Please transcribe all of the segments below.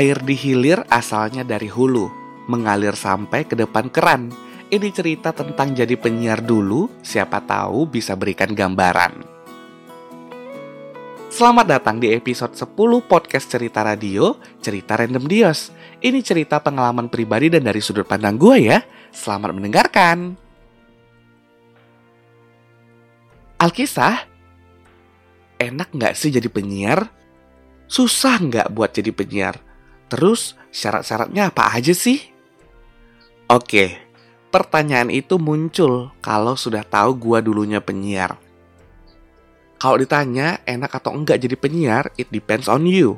Air di hilir asalnya dari hulu, mengalir sampai ke depan keran. Ini cerita tentang jadi penyiar dulu, siapa tahu bisa berikan gambaran. Selamat datang di episode 10 podcast cerita radio, cerita random Dios. Ini cerita pengalaman pribadi dan dari sudut pandang gue ya. Selamat mendengarkan. Alkisah, enak nggak sih jadi penyiar? Susah nggak buat jadi penyiar? Terus syarat-syaratnya apa aja sih? Oke, pertanyaan itu muncul kalau sudah tahu gua dulunya penyiar. Kalau ditanya enak atau enggak jadi penyiar, it depends on you.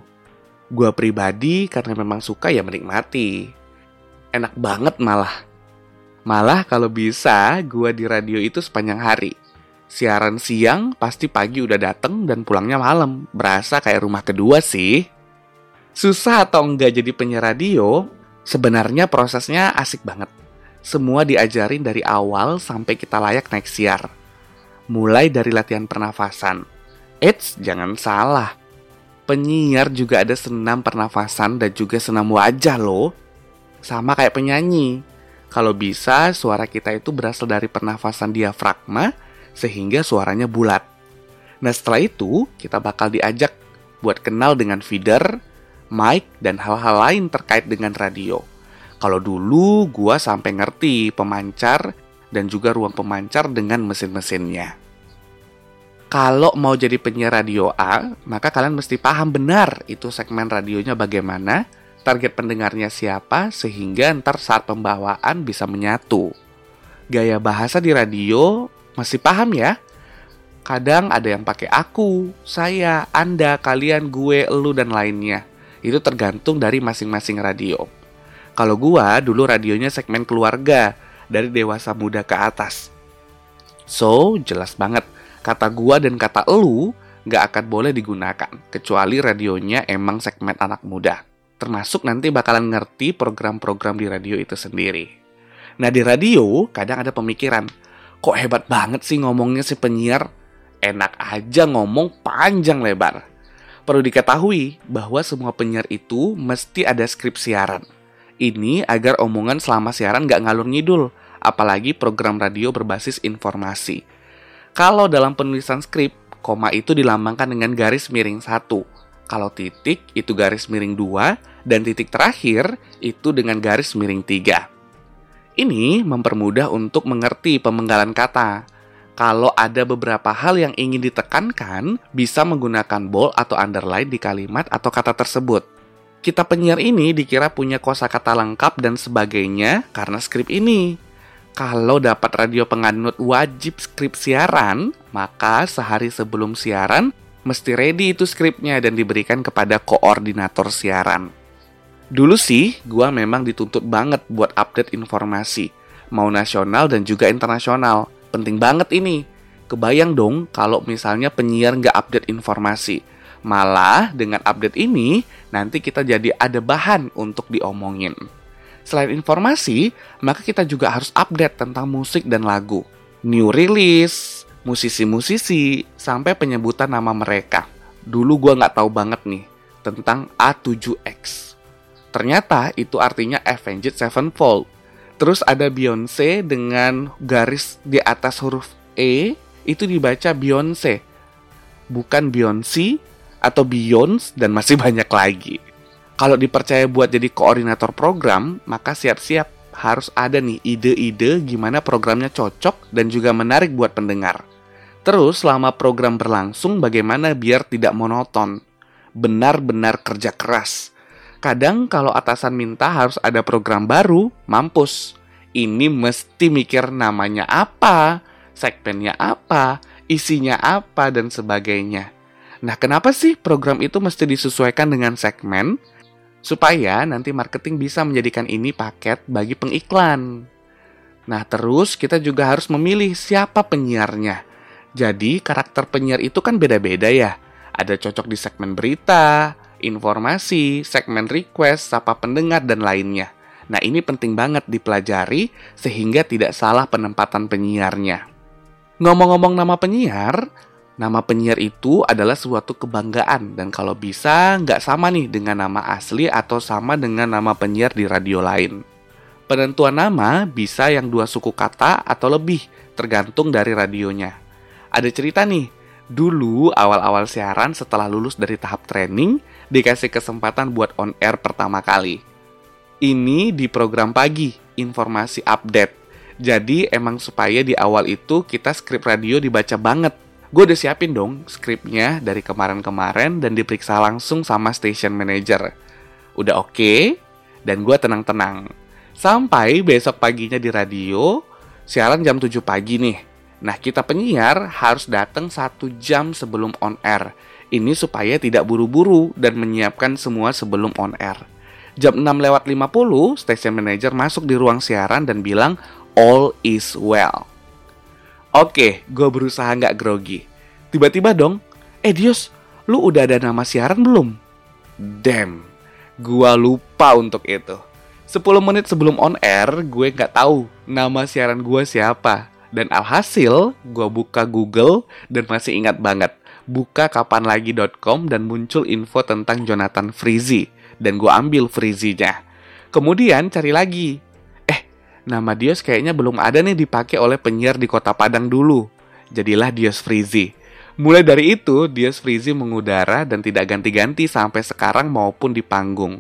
Gua pribadi karena memang suka ya menikmati. Enak banget malah. Malah kalau bisa gua di radio itu sepanjang hari. Siaran siang pasti pagi udah dateng dan pulangnya malam. Berasa kayak rumah kedua sih. Susah atau enggak jadi penyiar radio, sebenarnya prosesnya asik banget. Semua diajarin dari awal sampai kita layak naik siar. Mulai dari latihan pernafasan. Eits, jangan salah. Penyiar juga ada senam pernafasan dan juga senam wajah loh. Sama kayak penyanyi. Kalau bisa, suara kita itu berasal dari pernafasan diafragma sehingga suaranya bulat. Nah setelah itu, kita bakal diajak buat kenal dengan feeder, mic, dan hal-hal lain terkait dengan radio. Kalau dulu gua sampai ngerti pemancar dan juga ruang pemancar dengan mesin-mesinnya. Kalau mau jadi penyiar radio A, maka kalian mesti paham benar itu segmen radionya bagaimana, target pendengarnya siapa, sehingga ntar saat pembawaan bisa menyatu. Gaya bahasa di radio masih paham ya? Kadang ada yang pakai aku, saya, Anda, kalian, gue, elu, dan lainnya. Itu tergantung dari masing-masing radio. Kalau gua dulu radionya segmen keluarga, dari dewasa muda ke atas. So, jelas banget, kata gua dan kata elu nggak akan boleh digunakan, kecuali radionya emang segmen anak muda. Termasuk nanti bakalan ngerti program-program di radio itu sendiri. Nah di radio kadang ada pemikiran, kok hebat banget sih ngomongnya si penyiar? Enak aja ngomong panjang lebar. Perlu diketahui bahwa semua penyiar itu mesti ada skrip siaran. Ini agar omongan selama siaran gak ngalur ngidul, apalagi program radio berbasis informasi. Kalau dalam penulisan skrip, koma itu dilambangkan dengan garis miring satu. Kalau titik itu garis miring dua, dan titik terakhir itu dengan garis miring tiga. Ini mempermudah untuk mengerti pemenggalan kata. Kalau ada beberapa hal yang ingin ditekankan, bisa menggunakan bold atau underline di kalimat atau kata tersebut. Kita penyiar ini dikira punya kosakata lengkap dan sebagainya karena skrip ini. Kalau dapat radio penganut wajib skrip siaran, maka sehari sebelum siaran mesti ready itu skripnya dan diberikan kepada koordinator siaran. Dulu sih, gua memang dituntut banget buat update informasi, mau nasional dan juga internasional Penting banget ini. Kebayang dong kalau misalnya penyiar nggak update informasi. Malah dengan update ini, nanti kita jadi ada bahan untuk diomongin. Selain informasi, maka kita juga harus update tentang musik dan lagu. New release, musisi-musisi, sampai penyebutan nama mereka. Dulu gue nggak tahu banget nih tentang A7X. Ternyata itu artinya Avenged Sevenfold. Terus ada Beyonce dengan garis di atas huruf E itu dibaca Beyonce. Bukan Beyonce atau Beyonce dan masih banyak lagi. Kalau dipercaya buat jadi koordinator program, maka siap-siap harus ada nih ide-ide gimana programnya cocok dan juga menarik buat pendengar. Terus selama program berlangsung bagaimana biar tidak monoton. Benar-benar kerja keras Kadang kalau atasan minta harus ada program baru, mampus. Ini mesti mikir namanya apa, segmennya apa, isinya apa, dan sebagainya. Nah, kenapa sih program itu mesti disesuaikan dengan segmen? Supaya nanti marketing bisa menjadikan ini paket bagi pengiklan. Nah, terus kita juga harus memilih siapa penyiarnya. Jadi, karakter penyiar itu kan beda-beda ya. Ada cocok di segmen berita, informasi, segmen request, sapa pendengar, dan lainnya. Nah, ini penting banget dipelajari sehingga tidak salah penempatan penyiarnya. Ngomong-ngomong nama penyiar, Nama penyiar itu adalah suatu kebanggaan dan kalau bisa nggak sama nih dengan nama asli atau sama dengan nama penyiar di radio lain. Penentuan nama bisa yang dua suku kata atau lebih, tergantung dari radionya. Ada cerita nih, dulu awal-awal siaran setelah lulus dari tahap training, dikasih kesempatan buat on air pertama kali. Ini di program pagi, informasi update. Jadi emang supaya di awal itu kita skrip radio dibaca banget gue udah siapin dong skripnya dari kemarin-kemarin dan diperiksa langsung sama station manager. Udah oke, okay, dan gue tenang-tenang. Sampai besok paginya di radio, siaran jam 7 pagi nih. Nah, kita penyiar harus datang satu jam sebelum on air. Ini supaya tidak buru-buru dan menyiapkan semua sebelum on air. Jam 6 lewat 50, station manager masuk di ruang siaran dan bilang, all is well. Oke, gue berusaha nggak grogi. Tiba-tiba dong, eh Dios, lu udah ada nama siaran belum? Damn, gue lupa untuk itu. 10 menit sebelum on air, gue nggak tahu nama siaran gue siapa. Dan alhasil, gue buka Google dan masih ingat banget. Buka kapanlagi.com dan muncul info tentang Jonathan Frizi. Dan gue ambil Frizi-nya. Kemudian cari lagi, Nama Dios kayaknya belum ada nih dipakai oleh penyiar di kota Padang dulu. Jadilah Dios Frizi. Mulai dari itu, Dios Frizi mengudara dan tidak ganti-ganti sampai sekarang maupun di panggung.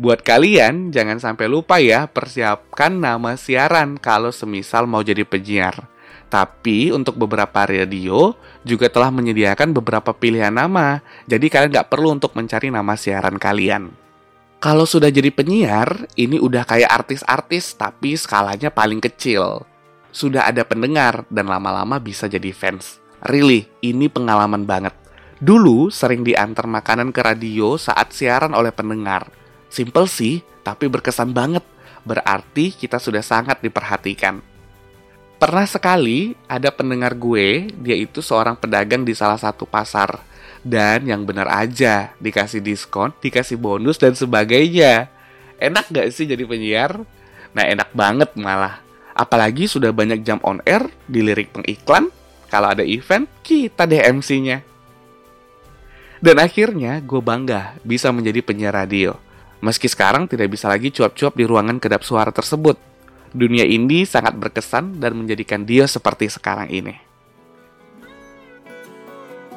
Buat kalian, jangan sampai lupa ya persiapkan nama siaran kalau semisal mau jadi penyiar. Tapi untuk beberapa radio juga telah menyediakan beberapa pilihan nama, jadi kalian nggak perlu untuk mencari nama siaran kalian. Kalau sudah jadi penyiar, ini udah kayak artis-artis tapi skalanya paling kecil. Sudah ada pendengar dan lama-lama bisa jadi fans. Really, ini pengalaman banget. Dulu sering diantar makanan ke radio saat siaran oleh pendengar. Simple sih, tapi berkesan banget. Berarti kita sudah sangat diperhatikan. Pernah sekali ada pendengar gue, dia itu seorang pedagang di salah satu pasar dan yang benar aja dikasih diskon, dikasih bonus dan sebagainya. Enak gak sih jadi penyiar? Nah enak banget malah. Apalagi sudah banyak jam on air, dilirik pengiklan, kalau ada event, kita deh MC-nya. Dan akhirnya gue bangga bisa menjadi penyiar radio. Meski sekarang tidak bisa lagi cuap-cuap di ruangan kedap suara tersebut. Dunia ini sangat berkesan dan menjadikan dia seperti sekarang ini.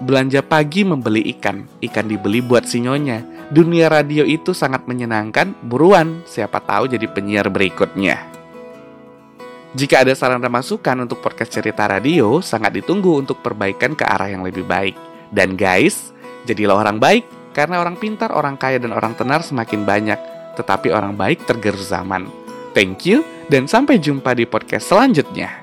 Belanja pagi membeli ikan, ikan dibeli buat sinyonya. Dunia radio itu sangat menyenangkan, buruan, siapa tahu jadi penyiar berikutnya. Jika ada saran dan masukan untuk podcast cerita radio, sangat ditunggu untuk perbaikan ke arah yang lebih baik. Dan guys, jadilah orang baik, karena orang pintar, orang kaya, dan orang tenar semakin banyak. Tetapi orang baik tergerus zaman. Thank you, dan sampai jumpa di podcast selanjutnya.